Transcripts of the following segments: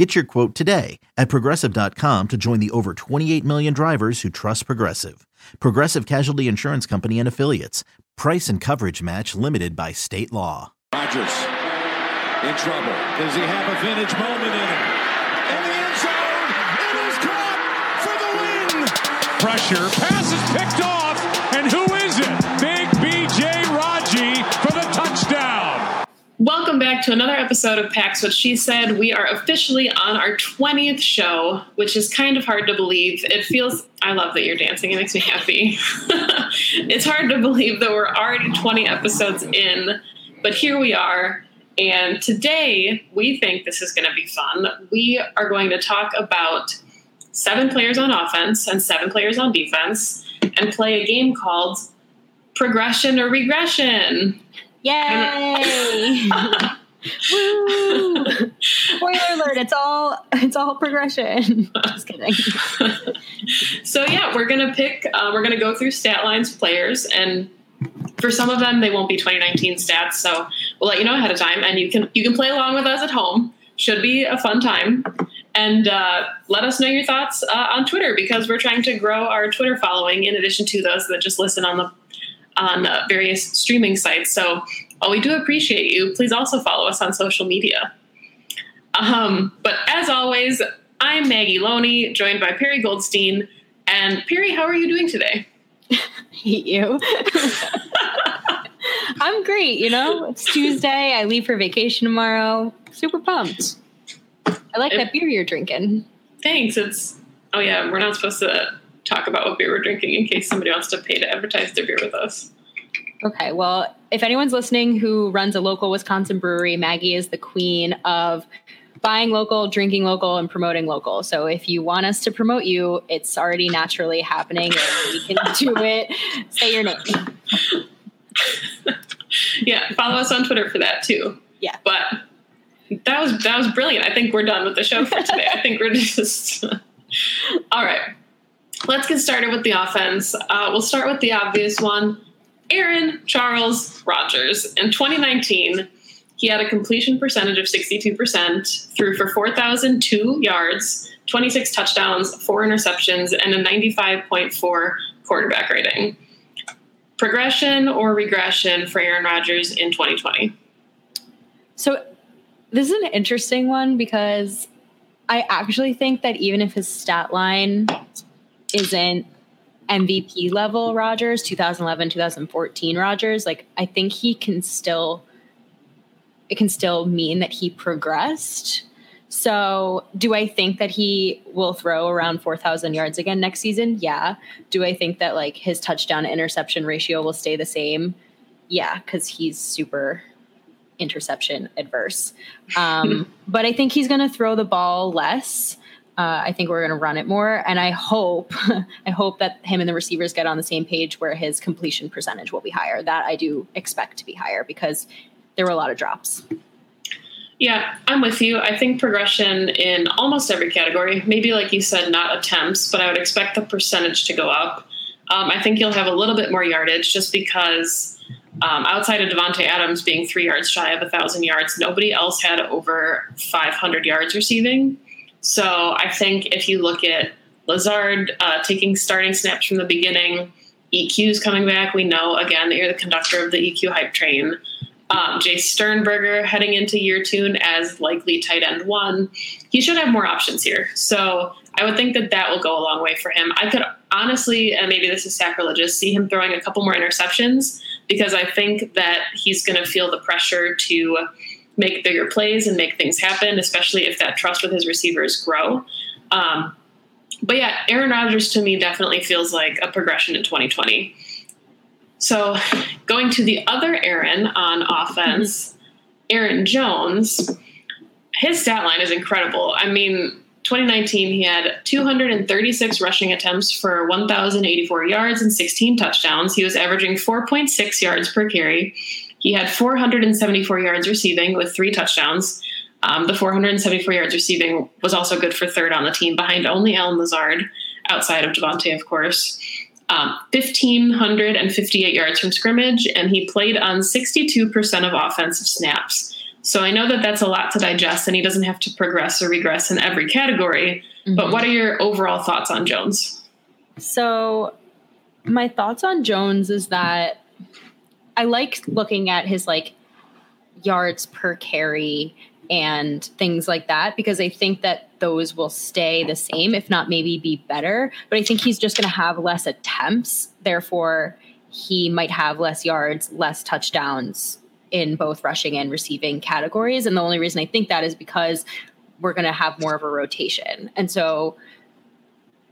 Get your quote today at progressive.com to join the over 28 million drivers who trust Progressive. Progressive Casualty Insurance Company and Affiliates. Price and coverage match limited by state law. Rodgers in trouble. Does he have a vintage moment in him? In the end zone, it is caught for the win. Pressure, pass is picked off, Welcome back to another episode of Pack's What She Said. We are officially on our 20th show, which is kind of hard to believe. It feels, I love that you're dancing, it makes me happy. it's hard to believe that we're already 20 episodes in, but here we are. And today, we think this is going to be fun. We are going to talk about seven players on offense and seven players on defense and play a game called Progression or Regression. Yay! Woo! Spoiler alert! It's all it's all progression. Just kidding. so yeah, we're gonna pick. Uh, we're gonna go through stat lines players, and for some of them, they won't be 2019 stats. So we'll let you know ahead of time, and you can you can play along with us at home. Should be a fun time. And uh, let us know your thoughts uh, on Twitter because we're trying to grow our Twitter following in addition to those that just listen on the on uh, various streaming sites. So while we do appreciate you, please also follow us on social media. Um, but as always, I'm Maggie Loney, joined by Perry Goldstein. And Perry, how are you doing today? Hate you. I'm great. You know, it's Tuesday. I leave for vacation tomorrow. Super pumped. I like It- that beer you're drinking. Thanks. It's oh yeah, we're not supposed to talk about what beer we're drinking in case somebody wants to pay to advertise their beer with us. Okay, well, if anyone's listening who runs a local Wisconsin brewery, Maggie is the queen of buying local, drinking local, and promoting local. So if you want us to promote you, it's already naturally happening and we can do it. Say your name. Yeah, follow us on Twitter for that too. Yeah. But that was that was brilliant. I think we're done with the show for today. I think we're just all right. Let's get started with the offense. Uh, we'll start with the obvious one. Aaron Charles Rodgers. In 2019, he had a completion percentage of 62%, threw for 4,002 yards, 26 touchdowns, four interceptions, and a 95.4 quarterback rating. Progression or regression for Aaron Rodgers in 2020? So this is an interesting one because I actually think that even if his stat line isn't MVP level Rodgers, 2011, 2014 Rodgers, like I think he can still it can still mean that he progressed. So, do I think that he will throw around 4,000 yards again next season? Yeah. Do I think that like his touchdown interception ratio will stay the same? Yeah, because he's super interception adverse. Um, but I think he's going to throw the ball less. Uh, I think we're going to run it more, and I hope, I hope that him and the receivers get on the same page where his completion percentage will be higher. That I do expect to be higher because there were a lot of drops. Yeah, I'm with you. I think progression in almost every category, maybe like you said, not attempts, but I would expect the percentage to go up. Um, I think you'll have a little bit more yardage just because um, outside of Davante Adams being three yards shy of a thousand yards, nobody else had over 500 yards receiving. So I think if you look at Lazard uh, taking starting snaps from the beginning, EQ's coming back. We know again that you're the conductor of the EQ hype train. Um, Jace Sternberger heading into year two as likely tight end one. He should have more options here. So I would think that that will go a long way for him. I could honestly, and maybe this is sacrilegious, see him throwing a couple more interceptions because I think that he's going to feel the pressure to make bigger plays and make things happen, especially if that trust with his receivers grow. Um, but yeah, Aaron Rodgers to me definitely feels like a progression in 2020. So going to the other Aaron on offense, Aaron Jones, his stat line is incredible. I mean, 2019, he had 236 rushing attempts for 1,084 yards and 16 touchdowns. He was averaging 4.6 yards per carry. He had 474 yards receiving with three touchdowns. Um, the 474 yards receiving was also good for third on the team, behind only Allen Lazard, outside of Davante, of course. Um, 1,558 yards from scrimmage, and he played on 62% of offensive snaps. So I know that that's a lot to digest, and he doesn't have to progress or regress in every category. Mm-hmm. But what are your overall thoughts on Jones? So, my thoughts on Jones is that I like looking at his like yards per carry and things like that because I think that those will stay the same, if not maybe be better. But I think he's just going to have less attempts. Therefore, he might have less yards, less touchdowns in both rushing and receiving categories. And the only reason I think that is because we're going to have more of a rotation. And so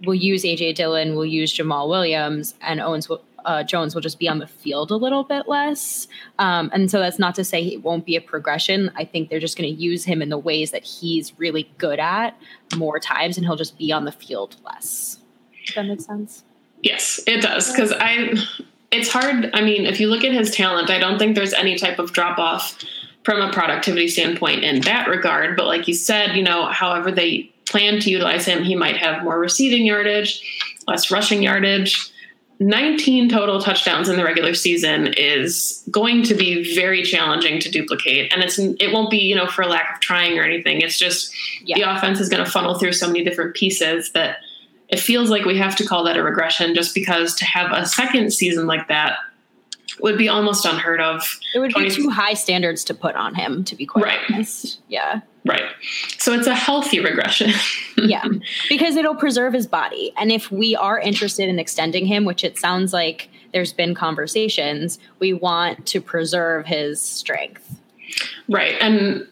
we'll use AJ Dillon, we'll use Jamaal Williams, and Owens will, uh, Jones will just be on the field a little bit less. Um, and so that's not to say it won't be a progression. I think they're just going to use him in the ways that he's really good at more times, and he'll just be on the field less. Does that make sense? Yes, it does. Because I, it's hard. I mean, if you look at his talent, I don't think there's any type of drop off from a productivity standpoint in that regard. But like you said, you know, however they plan to utilize him, he might have more receiving yardage, less rushing yardage. 19 total touchdowns in the regular season is going to be very challenging to duplicate and it's it won't be you know for lack of trying or anything it's just yeah. the offense is going to funnel through so many different pieces that it feels like we have to call that a regression just because to have a second season like that would be almost unheard of. It would 20- be too high standards to put on him, to be quite right. honest. Yeah. Right. So it's a healthy regression. yeah. Because it'll preserve his body. And if we are interested in extending him, which it sounds like there's been conversations, we want to preserve his strength. Right. And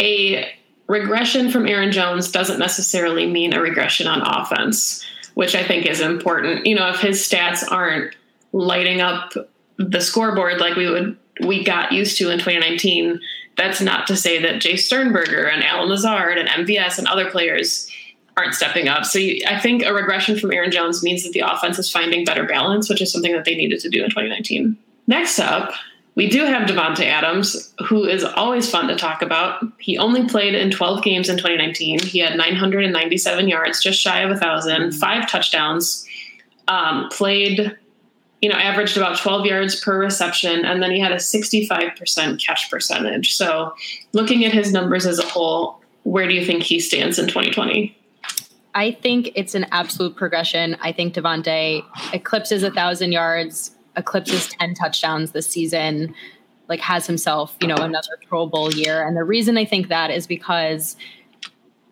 a regression from Aaron Jones doesn't necessarily mean a regression on offense, which I think is important. You know, if his stats aren't lighting up the scoreboard like we would we got used to in 2019, that's not to say that Jace Sternberger and Allen Lazard and MVS and other players aren't stepping up. So you, I think a regression from Aaron Jones means that the offense is finding better balance, which is something that they needed to do in 2019. Next up, we do have Davante Adams, who is always fun to talk about. He only played in 12 games in 2019. He had 997 yards, just shy of a thousand, five touchdowns. Um, played, you know, averaged about 12 yards per reception, and then he had a 65% catch percentage. So, looking at his numbers as a whole, where do you think he stands in 2020? I think it's an absolute progression. I think Davante eclipses a thousand yards eclipses 10 touchdowns this season, like has himself, you know, another Pro Bowl year. And the reason I think that is because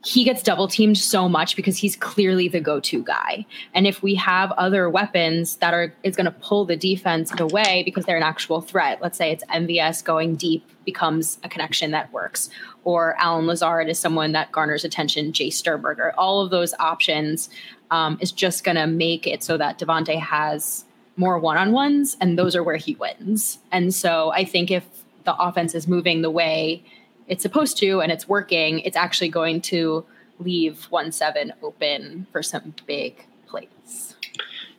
he gets double teamed so much because he's clearly the go-to guy. And if we have other weapons that are is going to pull the defense away because they're an actual threat. Let's say it's MVS going deep becomes a connection that works, or Allen Lazard is someone that garners attention. Jace Sternberger, all of those options um, is just going to make it so that Davante has more one on ones, and those are where he wins. And so I think if the offense is moving the way it's supposed to and it's working, it's actually going to leave 1 7 open for some big plays.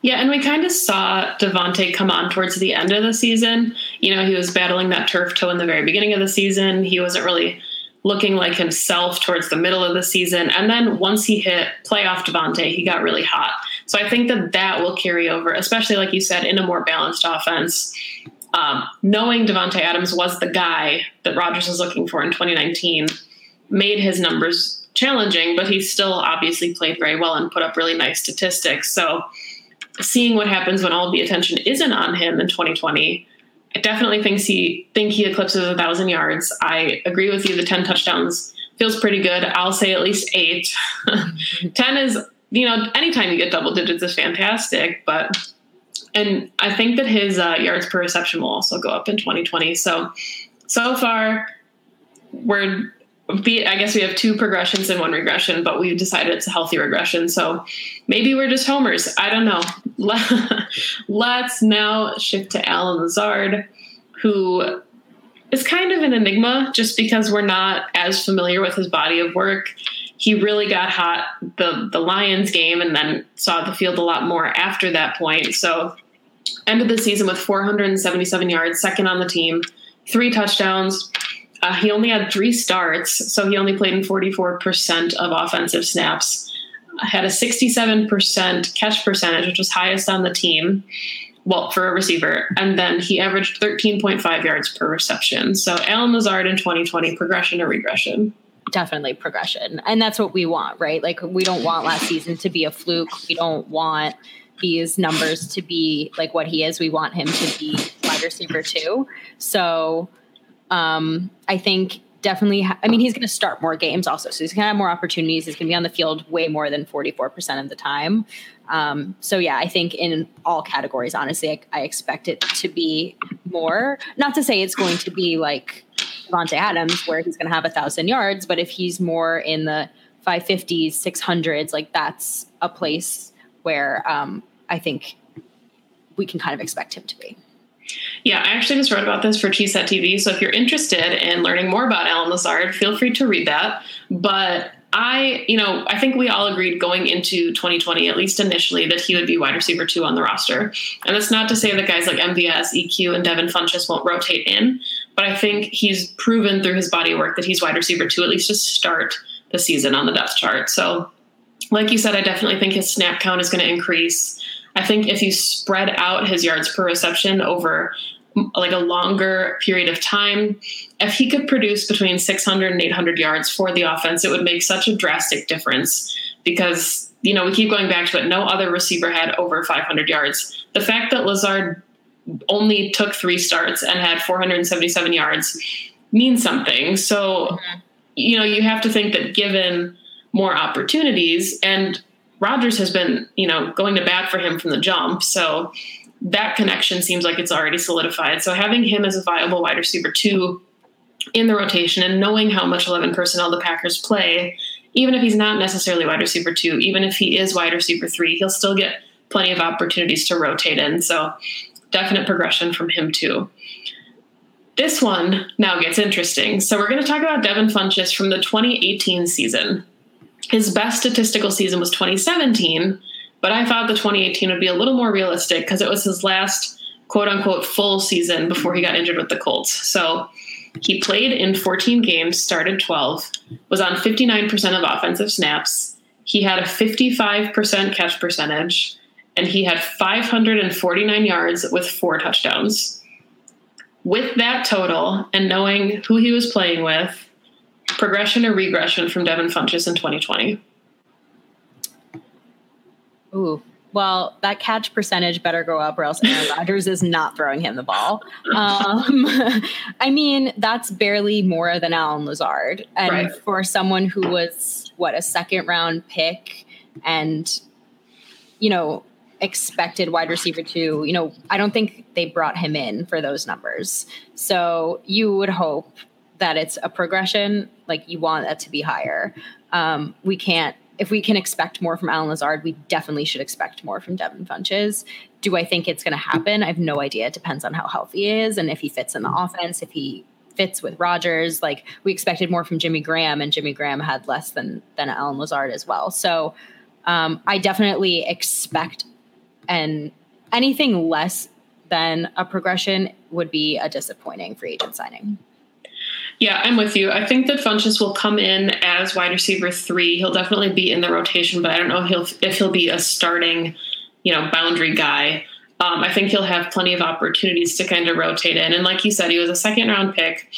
Yeah, and we kind of saw Davante come on towards the end of the season. You know, he was battling that turf toe in the very beginning of the season. He wasn't really looking like himself towards the middle of the season. And then once he hit playoff Davante, he got really hot. So I think that that will carry over, especially like you said, in a more balanced offense. Um, knowing Davante Adams was the guy that Rodgers was looking for in 2019 made his numbers challenging, but he still obviously played very well and put up really nice statistics. So seeing what happens when all the attention isn't on him in 2020 I definitely think he think he eclipses a thousand yards. I agree with you. The ten touchdowns feels pretty good. I'll say at least eight. ten is you know anytime you get double digits is fantastic, but and I think that his uh, yards per reception will also go up in 2020. So so far we're be, I guess we have two progressions and one regression, but we decided it's a healthy regression. So maybe we're just homers. I don't know. Let's now shift to Allen Lazard, who is kind of an enigma just because we're not as familiar with his body of work. he really got hot the the Lions game and then saw the field a lot more after that point. So ended the season with 477 yards, second on the team, three touchdowns. Uh, he only had three starts, so he only played in 44% of offensive snaps. Had a 67% catch percentage, which was highest on the team well, for a receiver. And then he averaged 13.5 yards per reception. So Allen Lazard in 2020, progression or regression? Definitely progression. And that's what we want, right? Like, we don't want last season to be a fluke. We don't want these numbers to be like what he is. We want him to be wide receiver too. So um, I think definitely, ha- I mean, he's going to start more games also. So he's going to have more opportunities. He's going to be on the field way more than 44% of the time. Um, so yeah, I think in all categories, honestly, I, I, expect it to be more. Not to say it's going to be like Davante Adams, where he's going to have a thousand yards, but if he's more in the 550s, 600s, like that's a place where um, I think we can kind of expect him to be. Yeah, I actually just wrote about this for Cheesehead TV. So if you're interested in learning more about Allen Lazard, feel free to read that. But I, you know, I think we all agreed going into 2020, at least initially, that he would be wide receiver two on the roster. And that's not to say that guys like MVS, EQ, and Devin Funchess won't rotate in, but I think he's proven through his body work that he's wide receiver two, at least to start the season on the depth chart. So, like you said, I definitely think his snap count is going to increase. I think if you spread out his yards per reception over like a longer period of time, if he could produce between 600 and 800 yards for the offense, it would make such a drastic difference because, you know, we keep going back to it. No other receiver had over 500 yards. The fact that Lazard only took three starts and had 477 yards means something. So, mm-hmm. you know, you have to think that given more opportunities and Rodgers has been, you know, going to bat for him from the jump. So that connection seems like it's already solidified. So having him as a viable wide receiver two in the rotation and knowing how much 11 personnel the Packers play, even if he's not necessarily wide receiver two, even if he is wide receiver three, he'll still get plenty of opportunities to rotate in. So definite progression from him too. This one now gets interesting. So we're going to talk about Devin Funchess from the 2018 season. His best statistical season was 2017, but I thought the 2018 would be a little more realistic because it was his last quote unquote full season before he got injured with the Colts. So he played in 14 games, started 12, was on 59% of offensive snaps. He had a 55% catch percentage, and he had 549 yards with four touchdowns. With that total and knowing who he was playing with, progression or regression from Devin Funchess in 2020? Ooh, well, that catch percentage better go up, or else Aaron Rodgers is not throwing him the ball. Um, I mean, that's barely more than Allen Lazard, and right. for someone who was what a second round pick, and you know, expected wide receiver two. You know, I don't think they brought him in for those numbers. So you would hope that it's a progression. Like you want that to be higher. Um, we can't if we can expect more from Allen Lazard, we definitely should expect more from Devin Funchess. Do I think it's going to happen? I have no idea. It depends on how healthy he is and if he fits in the offense, if he fits with Rodgers. Like we expected more from Jimmy Graham, and Jimmy Graham had less than than Allen Lazard as well. So um, I definitely expect and anything less than a progression would be a disappointing free agent signing. Yeah, I'm with you. I think that Funchess will come in as wide receiver three. He'll definitely be in the rotation, but I don't know if he'll, if he'll be a starting, you know, boundary guy. Um, I think he'll have plenty of opportunities to kind of rotate in. And like you said, he was a second round pick.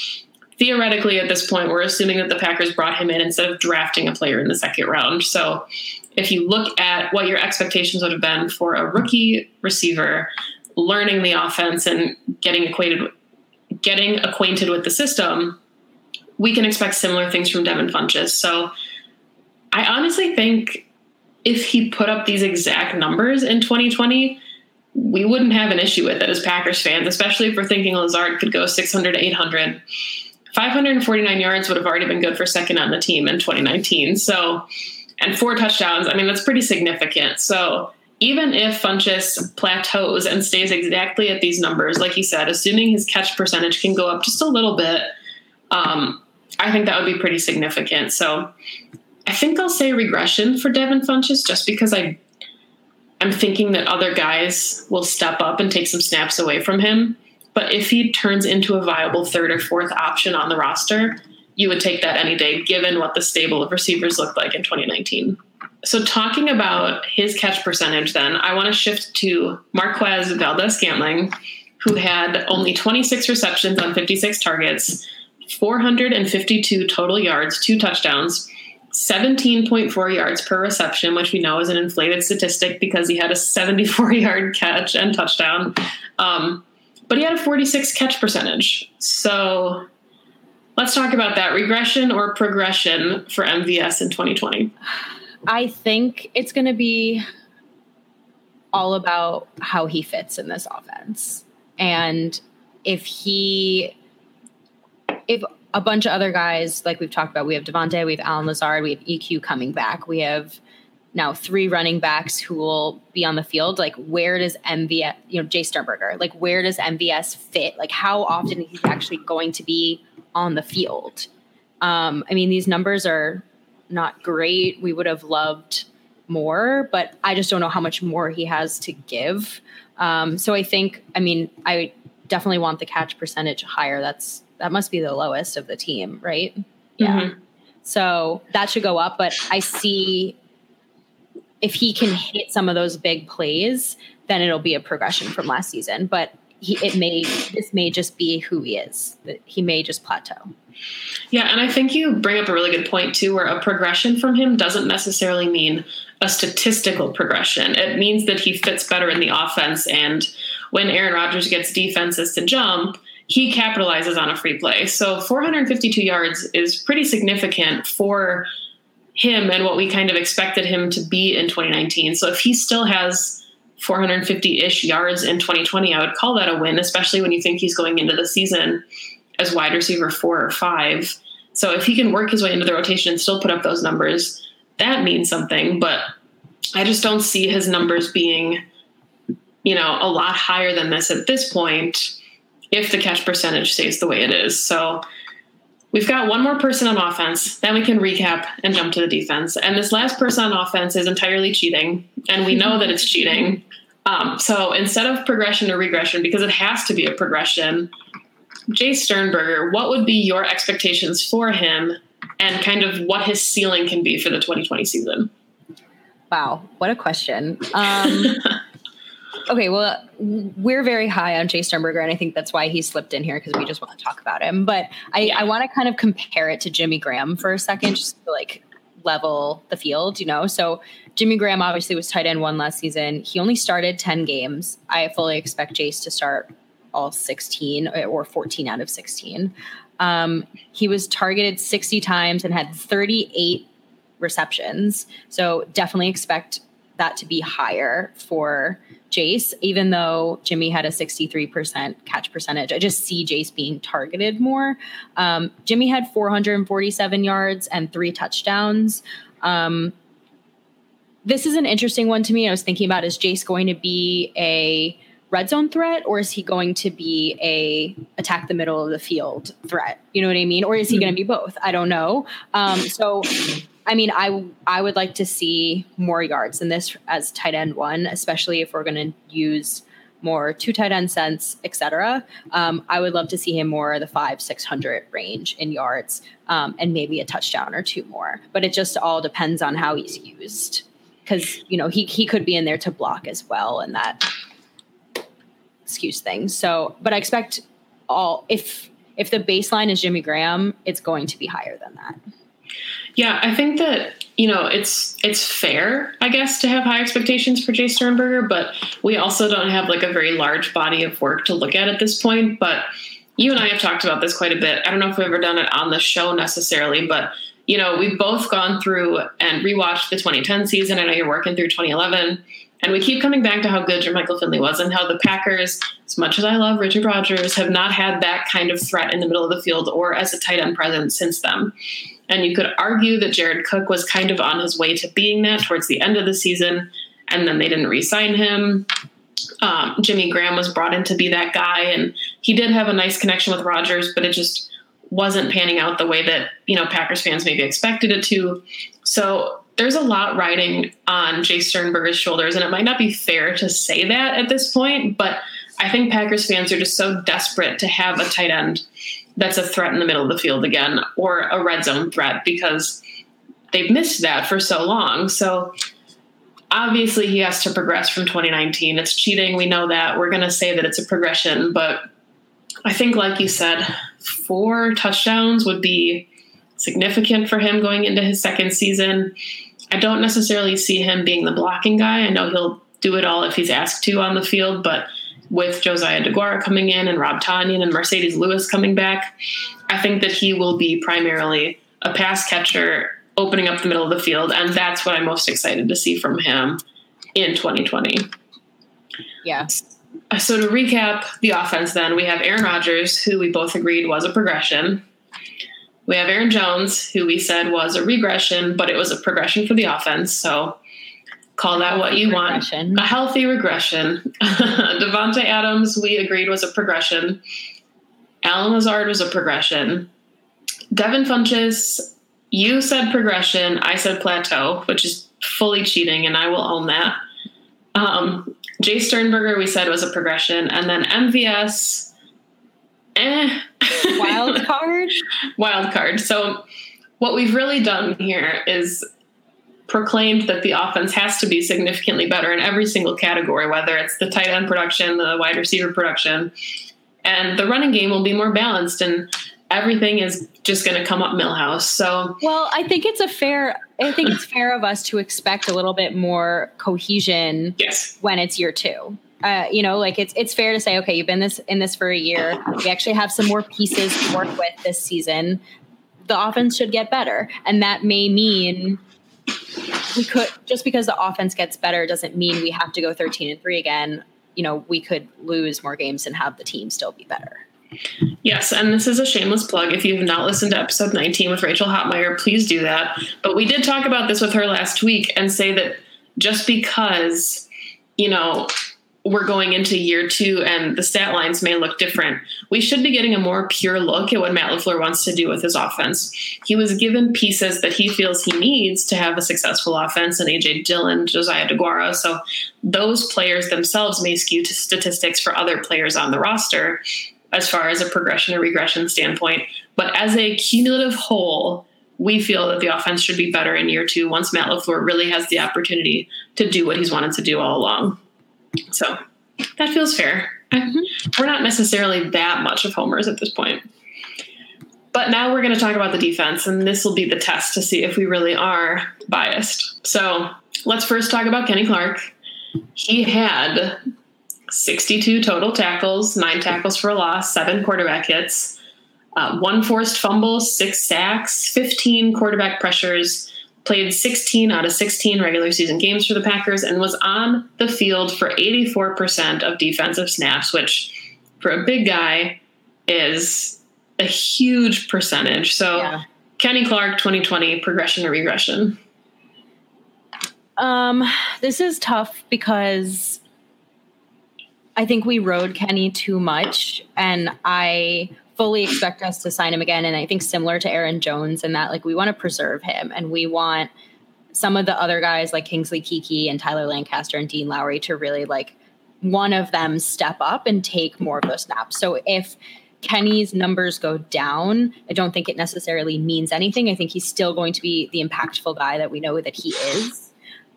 Theoretically, at this point, we're assuming that the Packers brought him in instead of drafting a player in the second round. So if you look at what your expectations would have been for a rookie receiver, learning the offense and getting acquainted getting acquainted with the system, we can expect similar things from Devin Funchess. So I honestly think if he put up these exact numbers in 2020, we wouldn't have an issue with it as Packers fans, especially if we're thinking Lazard could go 600 to 800. 549 yards would have already been good for second on the team in 2019. So, and four touchdowns, I mean, that's pretty significant. So, even if Funchess plateaus and stays exactly at these numbers, like he said, assuming his catch percentage can go up just a little bit, um, I think that would be pretty significant. So I think I'll say regression for Devin Funchess just because I I'm thinking that other guys will step up and take some snaps away from him. But if he turns into a viable third or fourth option on the roster, you would take that any day, given what the stable of receivers looked like in 2019. So, talking about his catch percentage, then, I want to shift to Marquez Valdes Scantling, who had only 26 receptions on 56 targets, 452 total yards, two touchdowns, 17.4 yards per reception, which we know is an inflated statistic because he had a 74 yard catch and touchdown. Um, but he had a 46 catch percentage. So let's talk about that regression or progression for MVS in 2020. I think it's going to be all about how he fits in this offense. And if he, if a bunch of other guys, like we've talked about, we have Davante, we have Allen Lazard, we have EQ coming back, we have now three running backs who will be on the field. Like, where does MVS, you know, Jace Sternberger, like, where does MVS fit? Like, how often he's actually going to be on the field? Um, I mean, these numbers are not great. We would have loved more, but I just don't know how much more he has to give. Um, so I think, I mean, I definitely want the catch percentage higher. That's that must be the lowest of the team, right? Yeah. Mm-hmm. So that should go up, but I see if he can hit some of those big plays, then it'll be a progression from last season. But he, it may this may just be who he is. He may just plateau. Yeah, and I think you bring up a really good point too, where a progression from him doesn't necessarily mean a statistical progression. It means that he fits better in the offense, and when Aaron Rodgers gets defenses to jump, he capitalizes on a free play. So 452 yards is pretty significant for him and what we kind of expected him to be in 2019. So if he still has 450 ish yards in 2020, I would call that a win, especially when you think he's going into the season as wide receiver four or five. So if he can work his way into the rotation and still put up those numbers, that means something. But I just don't see his numbers being, you know, a lot higher than this at this point if the catch percentage stays the way it is. So We've got one more person on offense, then we can recap and jump to the defense. And this last person on offense is entirely cheating, and we know that it's cheating. Um, so instead of progression or regression, because it has to be a progression, Jace Sternberger, what would be your expectations for him and kind of what his ceiling can be for the 2020 season? Wow, what a question. Um, Okay, well, we're very high on Jace Sternberger, and I think that's why he slipped in here because we just want to talk about him. But I, yeah. I want to kind of compare it to Jimmy Graham for a second, just to like level the field, you know? So Jimmy Graham obviously was tight end one last season. He only started 10 games. I fully expect Jace to start all 16 or 14 out of 16. Um, he was targeted 60 times and had 38 receptions. So definitely expect that to be higher for Jace, even though Jimmy had a 63% catch percentage. I just see Jace being targeted more. Um, Jimmy had 447 yards and three touchdowns. Um, this is an interesting one to me. I was thinking about is Jace going to be a red zone threat or is he going to be a attack the middle of the field threat? You know what I mean? Or is he mm-hmm. going to be both? I don't know. Um, so I mean, I I would like to see more yards than this as tight end one, especially if we're going to use more two tight end sets, etc. Um, I would love to see him more the five six hundred range in yards, um, and maybe a touchdown or two more. But it just all depends on how he's used, because you know he he could be in there to block as well, and that excuse things. So, but I expect all if if the baseline is Jimmy Graham, it's going to be higher than that. Yeah, I think that you know it's it's fair, I guess, to have high expectations for Jace Sternberger, but we also don't have like a very large body of work to look at at this point. But you and I have talked about this quite a bit. I don't know if we've ever done it on the show necessarily, but you know we've both gone through and rewatched the 2010 season. I know you're working through 2011. And we keep coming back to how good Jermichael Finley was and how the Packers, as much as I love Richard Rodgers, have not had that kind of threat in the middle of the field or as a tight end presence since then. And you could argue that Jared Cook was kind of on his way to being that towards the end of the season, and then they didn't re sign him. Um, Jimmy Graham was brought in to be that guy, and he did have a nice connection with Rodgers, but it just wasn't panning out the way that, you know, Packers fans maybe expected it to. So there's a lot riding on Jace Sternberger's shoulders, and it might not be fair to say that at this point, but I think Packers fans are just so desperate to have a tight end that's a threat in the middle of the field again or a red zone threat because they've missed that for so long. So obviously he has to progress from 2019. It's cheating. We know that. We're going to say that it's a progression, but I think, like you said, four touchdowns would be significant for him going into his second season. I don't necessarily see him being the blocking guy. I know he'll do it all if he's asked to on the field, but with Josiah DeGuara coming in and Rob Tonyan and Marcedes Lewis coming back, I think that he will be primarily a pass catcher opening up the middle of the field. And that's what I'm most excited to see from him in 2020. Yeah. So to recap the offense, then we have Aaron Rodgers, who we both agreed was a progression. We have Aaron Jones, who we said was a regression, but it was a progression for the offense. So call that what you regression. want. A healthy regression. Davante Adams, we agreed was a progression. Allen Lazard was a progression. Devin Funchess, you said progression. I said plateau, which is fully cheating, and I will own that. Um, Jace Sternberger, we said was a progression, and then MVS, eh. Wild card. Wild card. So, what we've really done here is proclaimed that the offense has to be significantly better in every single category, whether it's the tight end production, the wide receiver production, and the running game will be more balanced. And everything is just going to come up Milhouse So, well, I think it's a fair. I think it's fair of us to expect a little bit more cohesion. Yes. When it's year two. Uh, you know, like it's it's fair to say, okay, you've been this in this for a year. We actually have some more pieces to work with this season. The offense should get better, and that may mean we could just because the offense gets better doesn't mean we have to go 13 and 3 again you know we could lose more games and have the team still be better Yes, and this is a shameless plug. If you've not listened to episode 19 with Rachel Hotmeyer, please do that. But we did talk about this with her last week and say that just because, you know, we're going into year two and the stat lines may look different, we should be getting a more pure look at what Matt LaFleur wants to do with his offense. He was given pieces that he feels he needs to have a successful offense and AJ Dillon, Josiah DeGuara. So those players themselves may skew to statistics for other players on the roster as far as a progression or regression standpoint. But as a cumulative whole, we feel that the offense should be better in year two once Matt LaFleur really has the opportunity to do what he's wanted to do all along. So that feels fair. Mm-hmm. We're not necessarily that much of homers at this point. But now we're going to talk about the defense, and this will be the test to see if we really are biased. So let's first talk about Kenny Clark. He had 62 total tackles, nine tackles for a loss, seven quarterback hits, uh, one forced fumble, six sacks, 15 quarterback pressures, played 16 out of 16 regular season games for the Packers, and was on the field for 84% of defensive snaps, which for a big guy is a huge percentage. So, yeah. Kenny Clark, 2020, progression or regression? Um, this is tough because I think we rode Kenny too much, and I fully expect us to sign him again. And I think similar to Aaron Jones, in that like we want to preserve him, and we want some of the other guys like Kingsley Keke and Tyler Lancaster and Dean Lowry to really like one of them step up and take more of those snaps. So if Kenny's numbers go down, I don't think it necessarily means anything. I think he's still going to be the impactful guy that we know that he is.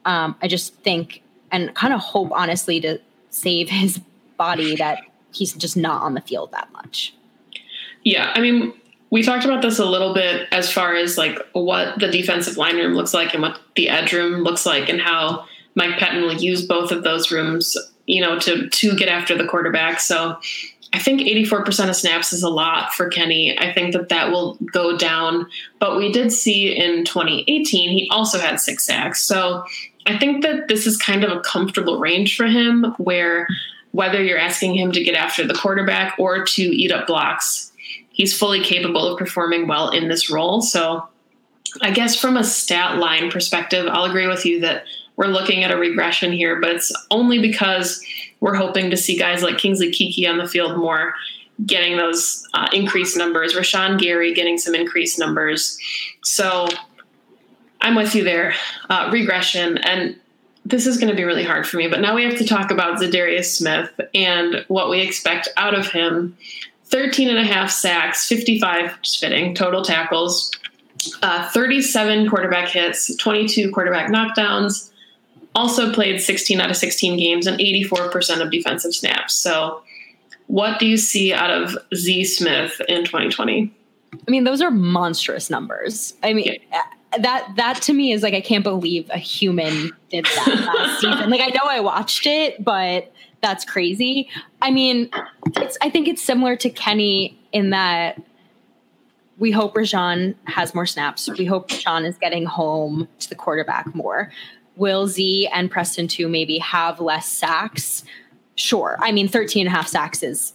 Um, I just think and kind of hope, honestly, to save his body that he's just not on the field that much. Yeah, I mean, we talked about this a little bit as far as like what the defensive line room looks like and what the edge room looks like and how Mike Pettine will use both of those rooms, you know, to to get after the quarterback. So I think 84% of snaps is a lot for Kenny. I think that that will go down. But we did see in 2018, he also had six sacks. So I think that this is kind of a comfortable range for him where whether you're asking him to get after the quarterback or to eat up blocks, he's fully capable of performing well in this role. So I guess from a stat line perspective, I'll agree with you that we're looking at a regression here, but it's only because we're hoping to see guys like Kingsley Keke on the field more. getting those uh, increased numbers. Rashan Gary getting some increased numbers. So I'm with you there. Uh, regression. And this is going to be really hard for me, but now we have to talk about Za'Darius Smith and what we expect out of him. 13 and a half sacks, 55 just fitting total tackles, uh, 37 quarterback hits, 22 quarterback knockdowns. Also played 16 out of 16 games and 84% of defensive snaps. So, what do you see out of Z Smith in 2020? I mean, those are monstrous numbers. I mean, yeah that that to me is like I can't believe a human did that last season. Like I know I watched it, but that's crazy. I mean, it's I think it's similar to Kenny in that we hope Rajan has more snaps. We hope Sean is getting home to the quarterback more. Will Z and Preston too maybe have less sacks? Sure. I mean, 13 and a half sacks is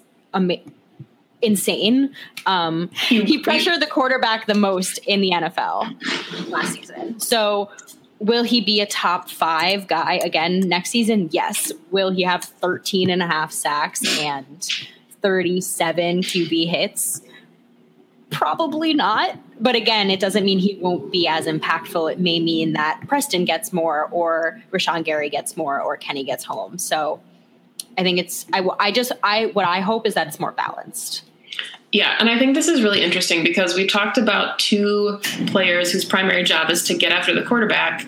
insane. Um, he pressured the quarterback the most in the NFL last season. So, will he be a top five guy again next season? Yes. Will he have 13 and a half sacks and 37 QB hits? Probably not. But again, it doesn't mean he won't be as impactful. It may mean that Preston gets more, or Rashan Gary gets more, or Kenny gets home. So, I think it's I, I just I what I hope is that it's more balanced. Yeah, and I think this is really interesting because we talked about two players whose primary job is to get after the quarterback,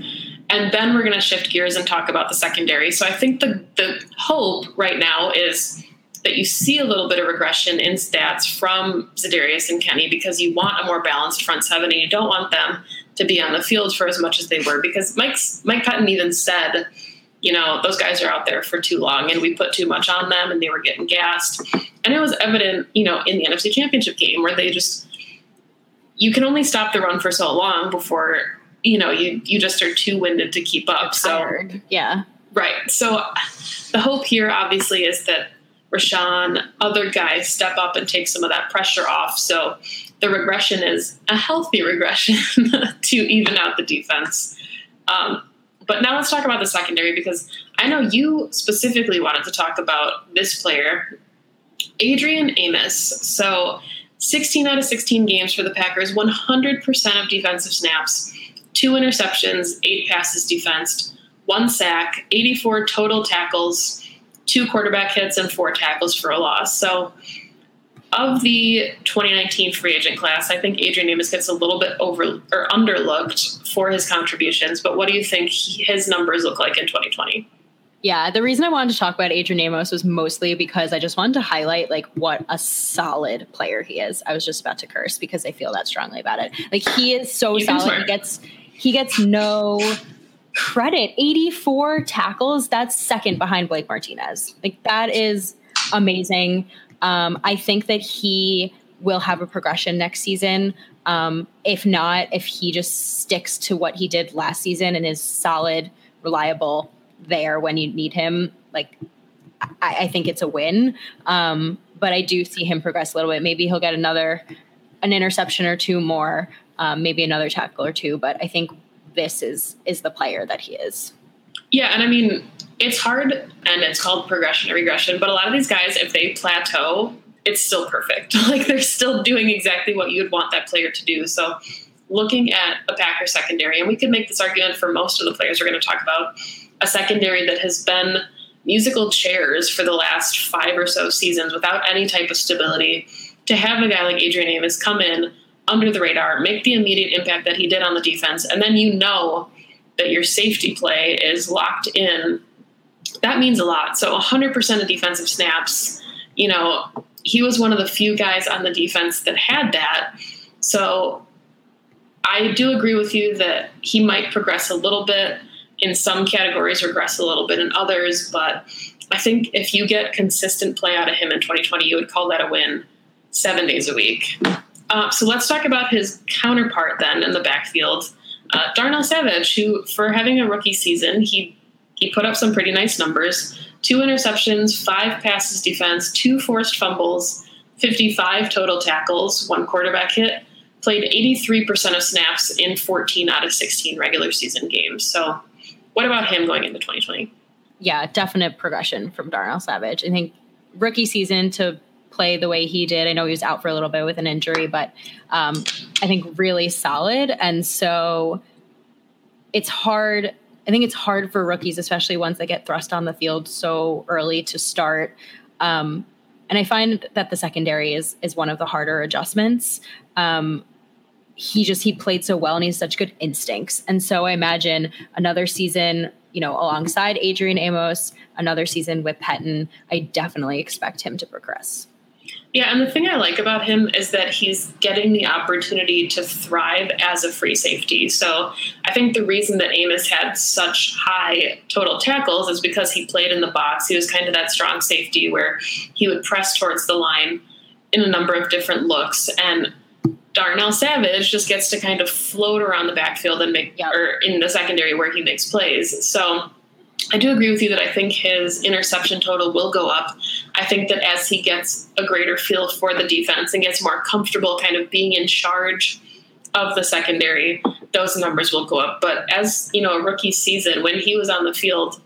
and then we're going to shift gears and talk about the secondary. So I think the the hope right now is that you see a little bit of regression in stats from Za'Darius and Kenny because you want a more balanced front seven, and you don't want them to be on the field for as much as they were. Because Mike's Mike Pettine even said you know, those guys are out there for too long and we put too much on them and they were getting gassed. And it was evident, you know, in the NFC Championship game where they just, you can only stop the run for so long before, you know, you, you just are too winded to keep up. So, yeah. Right. So the hope here obviously is that Rashan, other guys step up and take some of that pressure off. So the regression is a healthy regression to even out the defense. Um, but now let's talk about the secondary because I know you specifically wanted to talk about this player, Adrian Amos. So 16 out of 16 games for the Packers, 100% of defensive snaps, two interceptions, eight passes defensed, one sack, 84 total tackles, two quarterback hits, and four tackles for a loss. So of the 2019 free agent class, I think Adrian Amos gets a little bit over or underlooked for his contributions. But what do you think he, his numbers look like in 2020? Yeah, the reason I wanted to talk about Adrian Amos was mostly because I just wanted to highlight like what a solid player he is. I was just about to curse because I feel that strongly about it. Like he is so solid. He gets he gets no credit. 84 tackles, that's second behind Blake Martinez. Like that is amazing. Um, I think that he will have a progression next season. Um, if not, if he just sticks to what he did last season and is solid, reliable there when you need him, like I, I think it's a win. Um, but I do see him progress a little bit. Maybe he'll get another an interception or two more, um, maybe another tackle or two. But I think this is is the player that he is. Yeah, and I mean, it's hard it's called progression or regression, but a lot of these guys, if they plateau, it's still perfect. like they're still doing exactly what you'd want that player to do. So looking at a Packer secondary, and we could make this argument for most of the players we're going to talk about, a secondary that has been musical chairs for the last five or so seasons without any type of stability. To have a guy like Adrian Amos come in under the radar, make the immediate impact that he did on the defense, and then you know that your safety play is locked in, that means a lot. So 100% of defensive snaps, you know, he was one of the few guys on the defense that had that. So I do agree with you that he might progress a little bit in some categories, regress a little bit in others. But I think if you get consistent play out of him in 2020, you would call that a win seven days a week. Uh, so let's talk about his counterpart then in the backfield. Uh, Darnell Savage, who for having a rookie season, he he put up some pretty nice numbers: two interceptions, five passes defense, two forced fumbles, 55 total tackles, one quarterback hit. Played 83% of snaps in 14 out of 16 regular season games. So, what about him going into 2020? Yeah, definite progression from Darnell Savage. I think rookie season to play the way he did. I know he was out for a little bit with an injury, but um, I think really solid. And so it's hard. I think it's hard for rookies, especially ones that get thrust on the field so early to start. Um, and I find that the secondary is is one of the harder adjustments. Um, he just he played so well and he has such good instincts. And so I imagine another season, you know, alongside Adrian Amos, another season with Pettine, I definitely expect him to progress. Yeah, and the thing I like about him is that he's getting the opportunity to thrive as a free safety. So I think the reason that Amos had such high total tackles is because he played in the box. He was kind of that strong safety where he would press towards the line in a number of different looks. And Darnell Savage just gets to kind of float around the backfield and make, or in the secondary where he makes plays. So I do agree with you that I think his interception total will go up. I think that as he gets a greater feel for the defense and gets more comfortable kind of being in charge of the secondary, those numbers will go up. But as, you know, a rookie season, when he was on the field,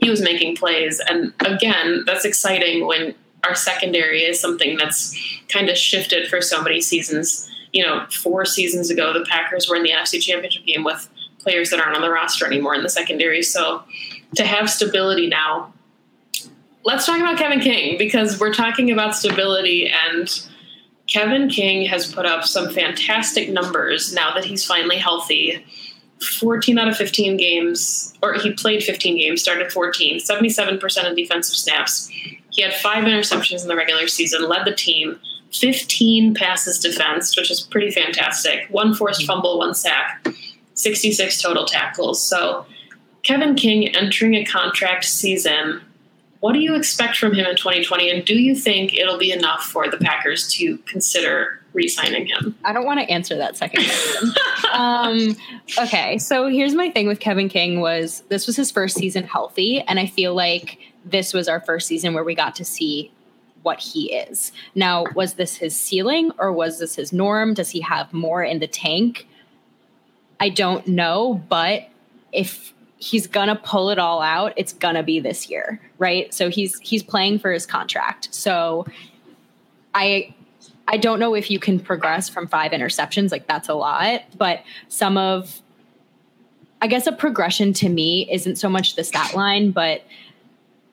he was making plays. And again, that's exciting when our secondary is something that's kind of shifted for so many seasons you know, four seasons ago, the Packers were in the NFC Championship game with players that aren't on the roster anymore in the secondary. So to have stability now, let's talk about Kevin King because we're talking about stability and Kevin King has put up some fantastic numbers now that he's finally healthy. 14 out of 15 games, or he played 15 games, started 14, 77% of defensive snaps. He had five interceptions in the regular season, led the team. 15 passes defensed, which is pretty fantastic. One forced mm-hmm. fumble, one sack, 66 total tackles. So, Kevin King entering a contract season. What do you expect from him in 2020? And do you think it'll be enough for the Packers to consider re signing him? I don't want to answer that second question. um, okay, so here's my thing with Kevin King was this was his first season healthy, and I feel like this was our first season where we got to see what he is. Now, was this his ceiling or was this his norm? Does he have more in the tank? I don't know, but if he's gonna pull it all out, it's gonna be this year, right? So he's he's playing for his contract. So I I don't know if you can progress from five interceptions, like that's a lot, but some of I guess a progression to me isn't so much the stat line, but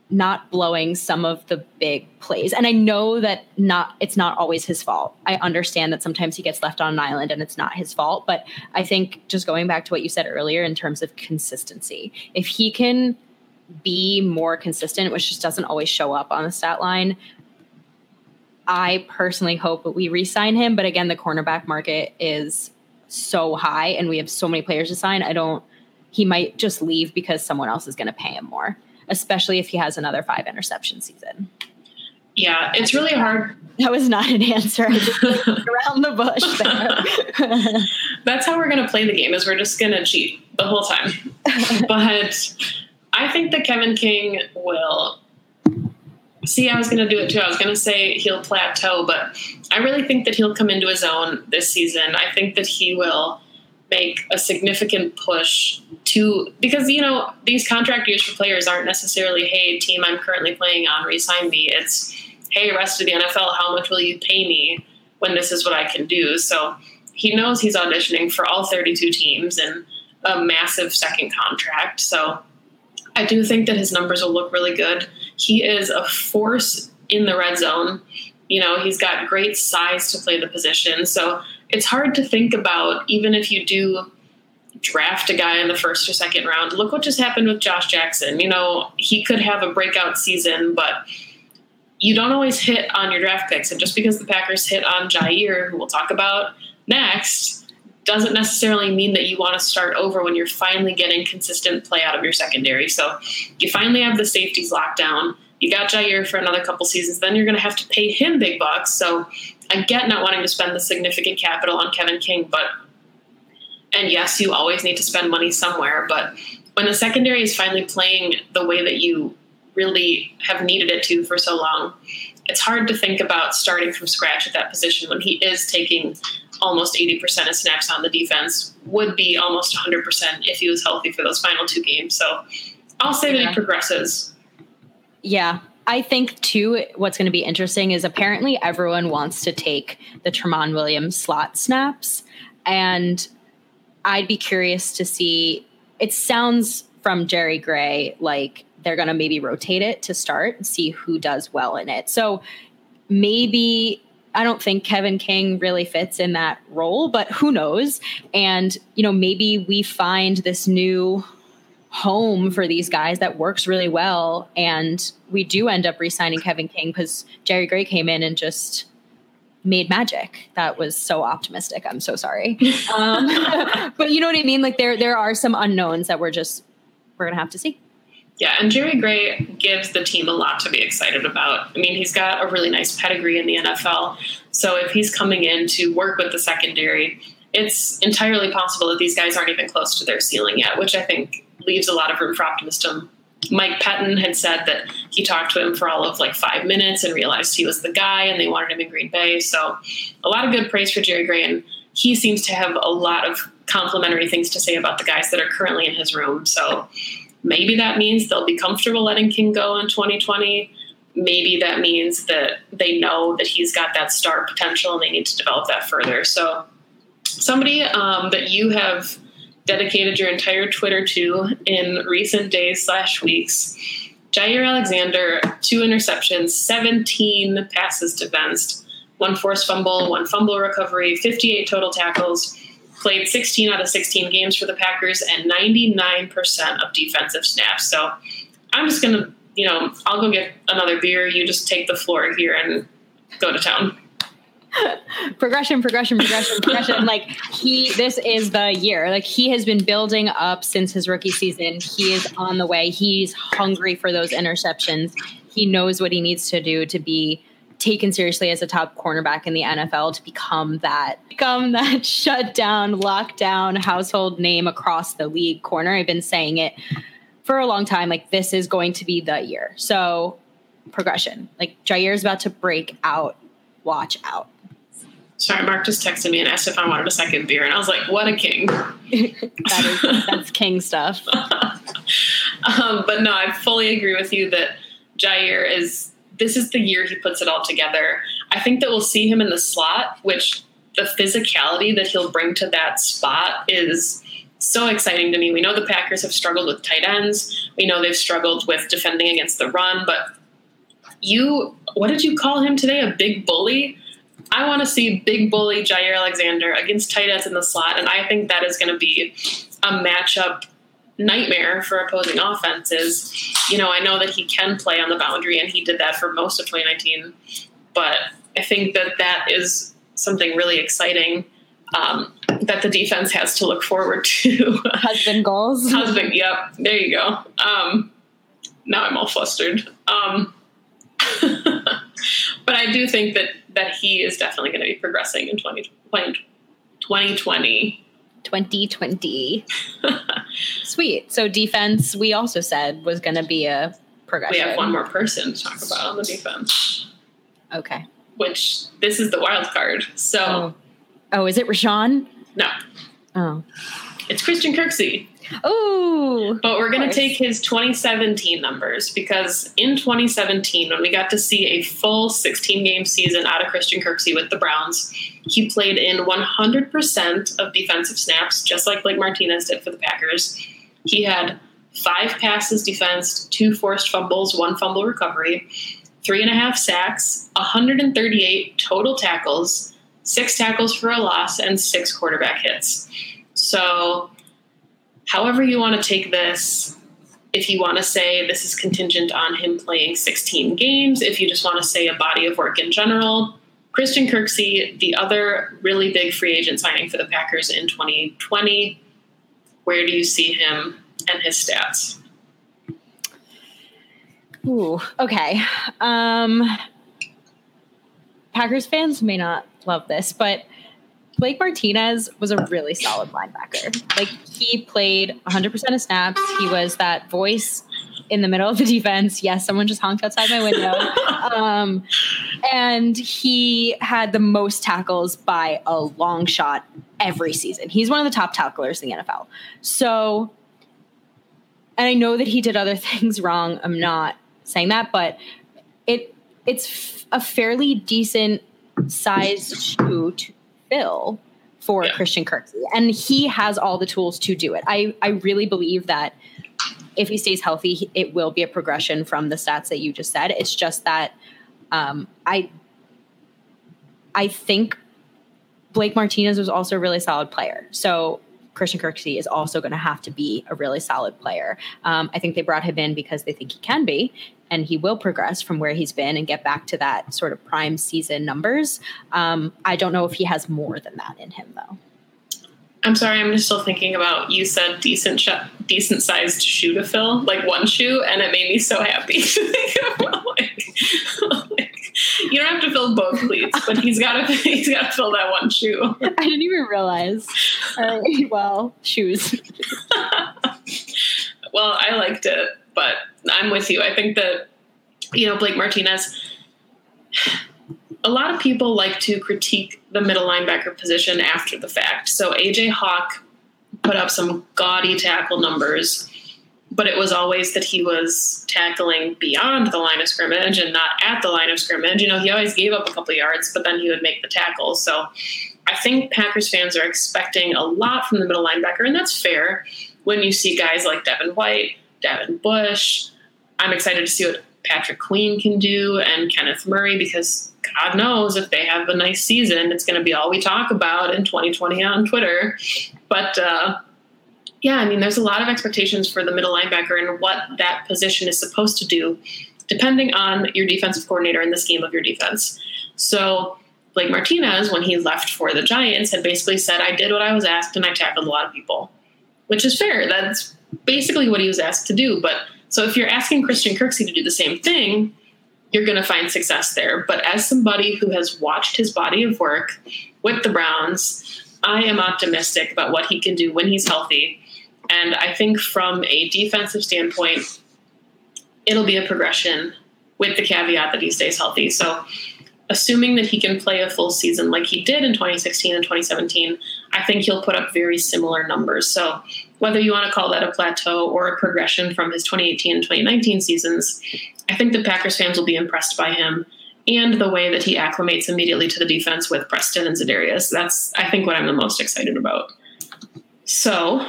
not blowing some of the big plays. And I know that not it's not always his fault. I understand that sometimes he gets left on an island and it's not his fault, but I think just going back to what you said earlier in terms of consistency. If he can be more consistent, which just doesn't always show up on the stat line, I personally hope that we re-sign him, but again the cornerback market is so high and we have so many players to sign. I don't he might just leave because someone else is going to pay him more especially if he has another five interception season. Yeah, it's really hard. That was not an answer. around the bush there. That's how we're going to play the game. Is we're just going to cheat the whole time. but I think that Kevin King will. See, I was going to do it too. I was going to say he'll plateau, but I really think that he'll come into his own this season. I think that he will make a significant push to because you know these contract years for players aren't necessarily hey team I'm currently playing on resign me. It's hey rest of the NFL how much will you pay me when this is what I can do? So he knows he's auditioning for all 32 teams and a massive second contract. So I do think that his numbers will look really good. He is a force in the red zone. You know he's got great size to play the position. So it's hard to think about even if you do draft a guy in the first or second round. Look what just happened with Josh Jackson. You know, he could have a breakout season, but you don't always hit on your draft picks. And just because the Packers hit on Jaire, who we'll talk about next, doesn't necessarily mean that you want to start over when you're finally getting consistent play out of your secondary. So you finally have the safeties locked down. You got Jaire for another couple seasons, then you're going to have to pay him big bucks. So I get not wanting to spend the significant capital on Kevin King, but and yes, you always need to spend money somewhere, but when the secondary is finally playing the way that you really have needed it to for so long, it's hard to think about starting from scratch at that position when he is taking almost 80% of snaps on the defense, would be almost 100% if he was healthy for those final two games. So I'll say yeah. that he progresses. Yeah, I think too, what's going to be interesting is apparently everyone wants to take the Tramon Williams slot snaps. And I'd be curious to see. It sounds from Jerry Gray like they're going to maybe rotate it to start and see who does well in it. So maybe I don't think Kevin King really fits in that role, but who knows? And, you know, maybe we find this new home for these guys that works really well. And we do end up re signing Kevin King because Jerry Gray came in and just made magic. That was so optimistic. I'm so sorry. Um, but you know what I mean? Like there, there are some unknowns that we're just, we're going to have to see. Yeah, and Jerry Gray gives the team a lot to be excited about. I mean, he's got a really nice pedigree in the NFL. So if he's coming in to work with the secondary, it's entirely possible that these guys aren't even close to their ceiling yet, which I think leaves a lot of room for optimism. Mike Pettine had said that he talked to him for all of like five minutes and realized he was the guy and they wanted him in Green Bay. So a lot of good praise for Jerry Gray. And he seems to have a lot of complimentary things to say about the guys that are currently in his room. So maybe that means they'll be comfortable letting King go in 2020. Maybe that means that they know that he's got that star potential and they need to develop that further. So somebody um, that you have dedicated your entire Twitter to in recent days slash weeks. Jaire Alexander, two interceptions, 17 passes defensed, one forced fumble, one fumble recovery, 58 total tackles, played 16 out of 16 games for the Packers and 99% of defensive snaps. So I'm just going to, you know, I'll go get another beer. You just take the floor here and go to town. Progression, progression, progression, progression. like he, this is the year. Like he has been building up since his rookie season. He is on the way. He's hungry for those interceptions. He knows what he needs to do to be taken seriously as a top cornerback in the NFL to become that become that shut down, lockdown household name across the league corner. I've been saying it for a long time. Like this is going to be the year. So progression. Like Jaire is about to break out. Watch out. Sorry, Mark just texted me and asked if I wanted a second beer, and I was like, "What a king!" that is that's king stuff. um, but no, I fully agree with you that Jaire is. This is the year he puts it all together. I think that we'll see him in the slot, which the physicality that he'll bring to that spot is so exciting to me. We know the Packers have struggled with tight ends. We know they've struggled with defending against the run, but you, what did you call him today? A big bully? I want to see big bully Jaire Alexander against tight ends in the slot, and I think that is going to be a matchup nightmare for opposing offenses. You know, I know that he can play on the boundary, and he did that for most of 2019, but I think that that is something really exciting um, that the defense has to look forward to. Husband goals. Husband, yep. There you go. Um, now I'm all flustered. Um, but I do think that that he is definitely going to be progressing in 2020. 2020. 2020. Sweet. So defense, we also said was going to be a progression. We have one more person to talk about on the defense. Okay. Which this is the wild card. So. Oh, oh is it Rashan? No. Oh. It's Christian Kirksey. Oh. But we're going to take his 2017 numbers because in 2017, when we got to see a full 16 game season out of Christian Kirksey with the Browns, he played in 100% of defensive snaps, just like Blake Martinez did for the Packers. He had five passes defensed, two forced fumbles, one fumble recovery, three and a half sacks, 138 total tackles, six tackles for a loss, and six quarterback hits. So however you want to take this, if you want to say this is contingent on him playing 16 games, if you just want to say a body of work in general, Christian Kirksey, the other really big free agent signing for the Packers in 2020, where do you see him and his stats? Ooh, okay. Um, Packers fans may not love this, but Blake Martinez was a really solid linebacker. Like he played 100% of snaps. He was that voice in the middle of the defense. Yes, someone just honked outside my window. um, and he had the most tackles by a long shot every season. He's one of the top tacklers in the NFL. So, and I know that he did other things wrong. I'm not saying that, but it it's f- a fairly decent sized shoe to fill for Yeah. Christian Kirksey, and he has all the tools to do it. I I really believe that if he stays healthy, it will be a progression from the stats that you just said. It's just that um, I I think Blake Martinez was also a really solid player. So Christian Kirksey is also going to have to be a really solid player. Um, I think they brought him in because they think he can be, and he will progress from where he's been and get back to that sort of prime season numbers. Um, I don't know if he has more than that in him, though. I'm sorry, I'm just still thinking about you said decent sh- decent sized shoe to fill, like one shoe, and it made me so happy to think about like, like you don't have to fill both cleats, but he's gotta he's gotta fill that one shoe. I didn't even realize. All right, well, shoes. Well, I liked it, but I'm with you. I think that you know Blake Martinez. A lot of people like to critique the middle linebacker position after the fact. So AJ Hawk put up some gaudy tackle numbers, but it was always that he was tackling beyond the line of scrimmage and not at the line of scrimmage. You know, he always gave up a couple yards, but then he would make the tackle. So I think Packers fans are expecting a lot from the middle linebacker, and that's fair when you see guys like Devin White, Devin Bush. I'm excited to see what Patrick Queen can do and Kenneth Murray because God knows if they have a nice season, it's going to be all we talk about in 2020 on Twitter. But uh, yeah, I mean, there's a lot of expectations for the middle linebacker and what that position is supposed to do, depending on your defensive coordinator and the scheme of your defense. So, Blake Martinez, when he left for the Giants, had basically said, I did what I was asked and I tackled a lot of people, which is fair. That's basically what he was asked to do. But so if you're asking Christian Kirksey to do the same thing, you're going to find success there. But as somebody who has watched his body of work with the Browns, I am optimistic about what he can do when he's healthy. And I think from a defensive standpoint, it'll be a progression with the caveat that he stays healthy. So, assuming that he can play a full season like he did in 2016 and 2017, I think he'll put up very similar numbers. So, whether you want to call that a plateau or a progression from his 2018 and 2019 seasons, I think the Packers fans will be impressed by him and the way that he acclimates immediately to the defense with Preston and Za'Darius. That's, I think, what I'm the most excited about. So,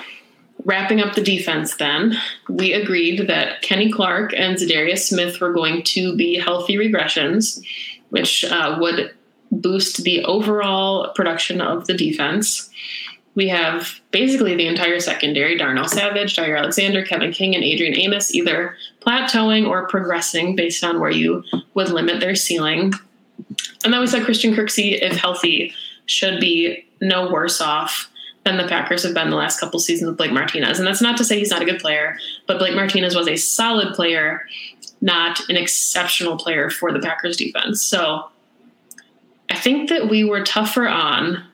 wrapping up the defense, then, we agreed that Kenny Clark and Za'Darius Smith were going to be healthy regressions, which uh, would boost the overall production of the defense. We have basically the entire secondary Darnell Savage, Jaire Alexander, Kevin King, and Adrian Amos either plateauing or progressing based on where you would limit their ceiling. And then we said Christian Kirksey, if healthy, should be no worse off than the Packers have been the last couple seasons with Blake Martinez. And that's not to say he's not a good player, but Blake Martinez was a solid player, not an exceptional player for the Packers defense. So I think that we were tougher on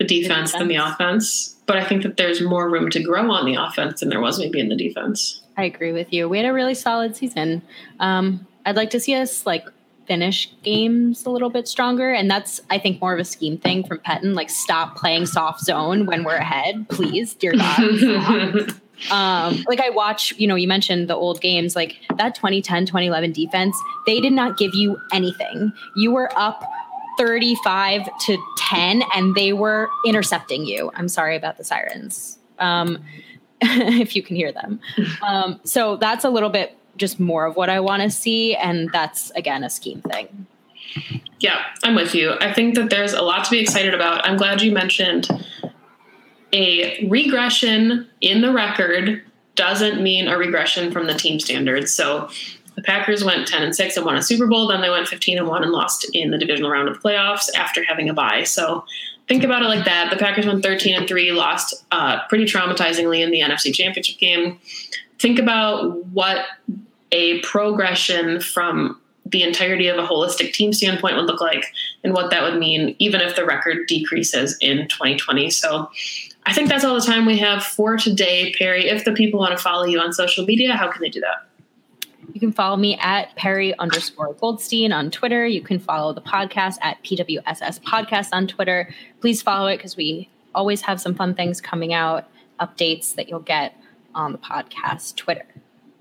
the defense than the offense, but I think that there's more room to grow on the offense than there was maybe in the defense. I agree with you. We had a really solid season. Um, I'd like to see us like finish games a little bit stronger, and that's I think more of a scheme thing from Pettine. Like, stop playing soft zone when we're ahead, please, dear God. um, like I watch, you know, you mentioned the old games, like that 2010, 2011 defense, they did not give you anything. You were up 35 to 10 and they were intercepting you. I'm sorry about the sirens. Um, if you can hear them. Um, so that's a little bit just more of what I want to see. And that's again a scheme thing. Yeah, I'm with you. I think that there's a lot to be excited about. I'm glad you mentioned a regression in the record doesn't mean a regression from the team standards. So the Packers went 10 and 6 and won a Super Bowl, then they went 15 and 1 and lost in the divisional round of playoffs after having a bye. So think about it like that. The Packers went 13 and 3, lost uh, pretty traumatizingly in the NFC Championship game. Think about what a progression from the entirety of a holistic team standpoint would look like and what that would mean even if the record decreases in 2020. So I think that's all the time we have for today, Perry. If the people want to follow you on social media, how can they do that? You can follow me at Perry underscore Goldstein on Twitter. You can follow the podcast at PWSS Podcast on Twitter. Please follow it because we always have some fun things coming out, updates that you'll get on the podcast Twitter.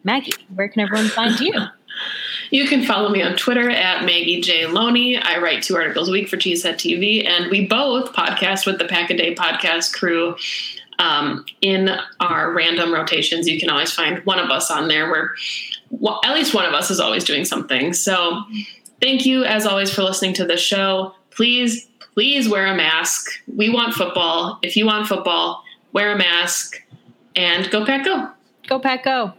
Maggie, where can everyone find you? You can follow me on Twitter at Maggie J. Loney. I write two articles a week for Cheesehead TV, and we both podcast with the Pack a Day podcast crew. Um, in our random rotations, you can always find one of us on there where well, at least one of us is always doing something. So thank you, as always, for listening to the show. Please, please wear a mask. We want football. If you want football, wear a mask and go pack go. Go pack go.